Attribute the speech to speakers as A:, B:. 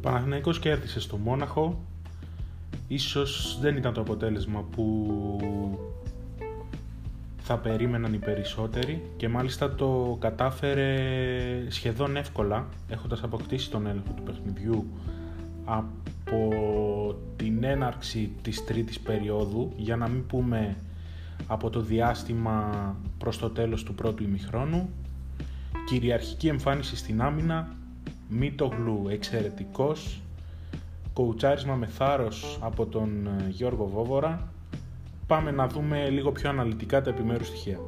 A: Παναθηναϊκός κέρδισε στο Μόναχο. Ίσως δεν ήταν το αποτέλεσμα που θα περίμεναν οι περισσότεροι και μάλιστα το κατάφερε σχεδόν εύκολα έχοντας αποκτήσει τον έλεγχο του παιχνιδιού από την έναρξη της τρίτης περίοδου. Για να μην πούμε από το διάστημα προς το τέλος του πρώτου ημιχρόνου. Κυριαρχική εμφάνιση στην άμυνα Μίτογλου εξαιρετικός. Κοουτσάρισμα με θάρρος από τον Γιώργο Βόβορα. Πάμε να δούμε λίγο πιο αναλυτικά τα επιμέρους στοιχεία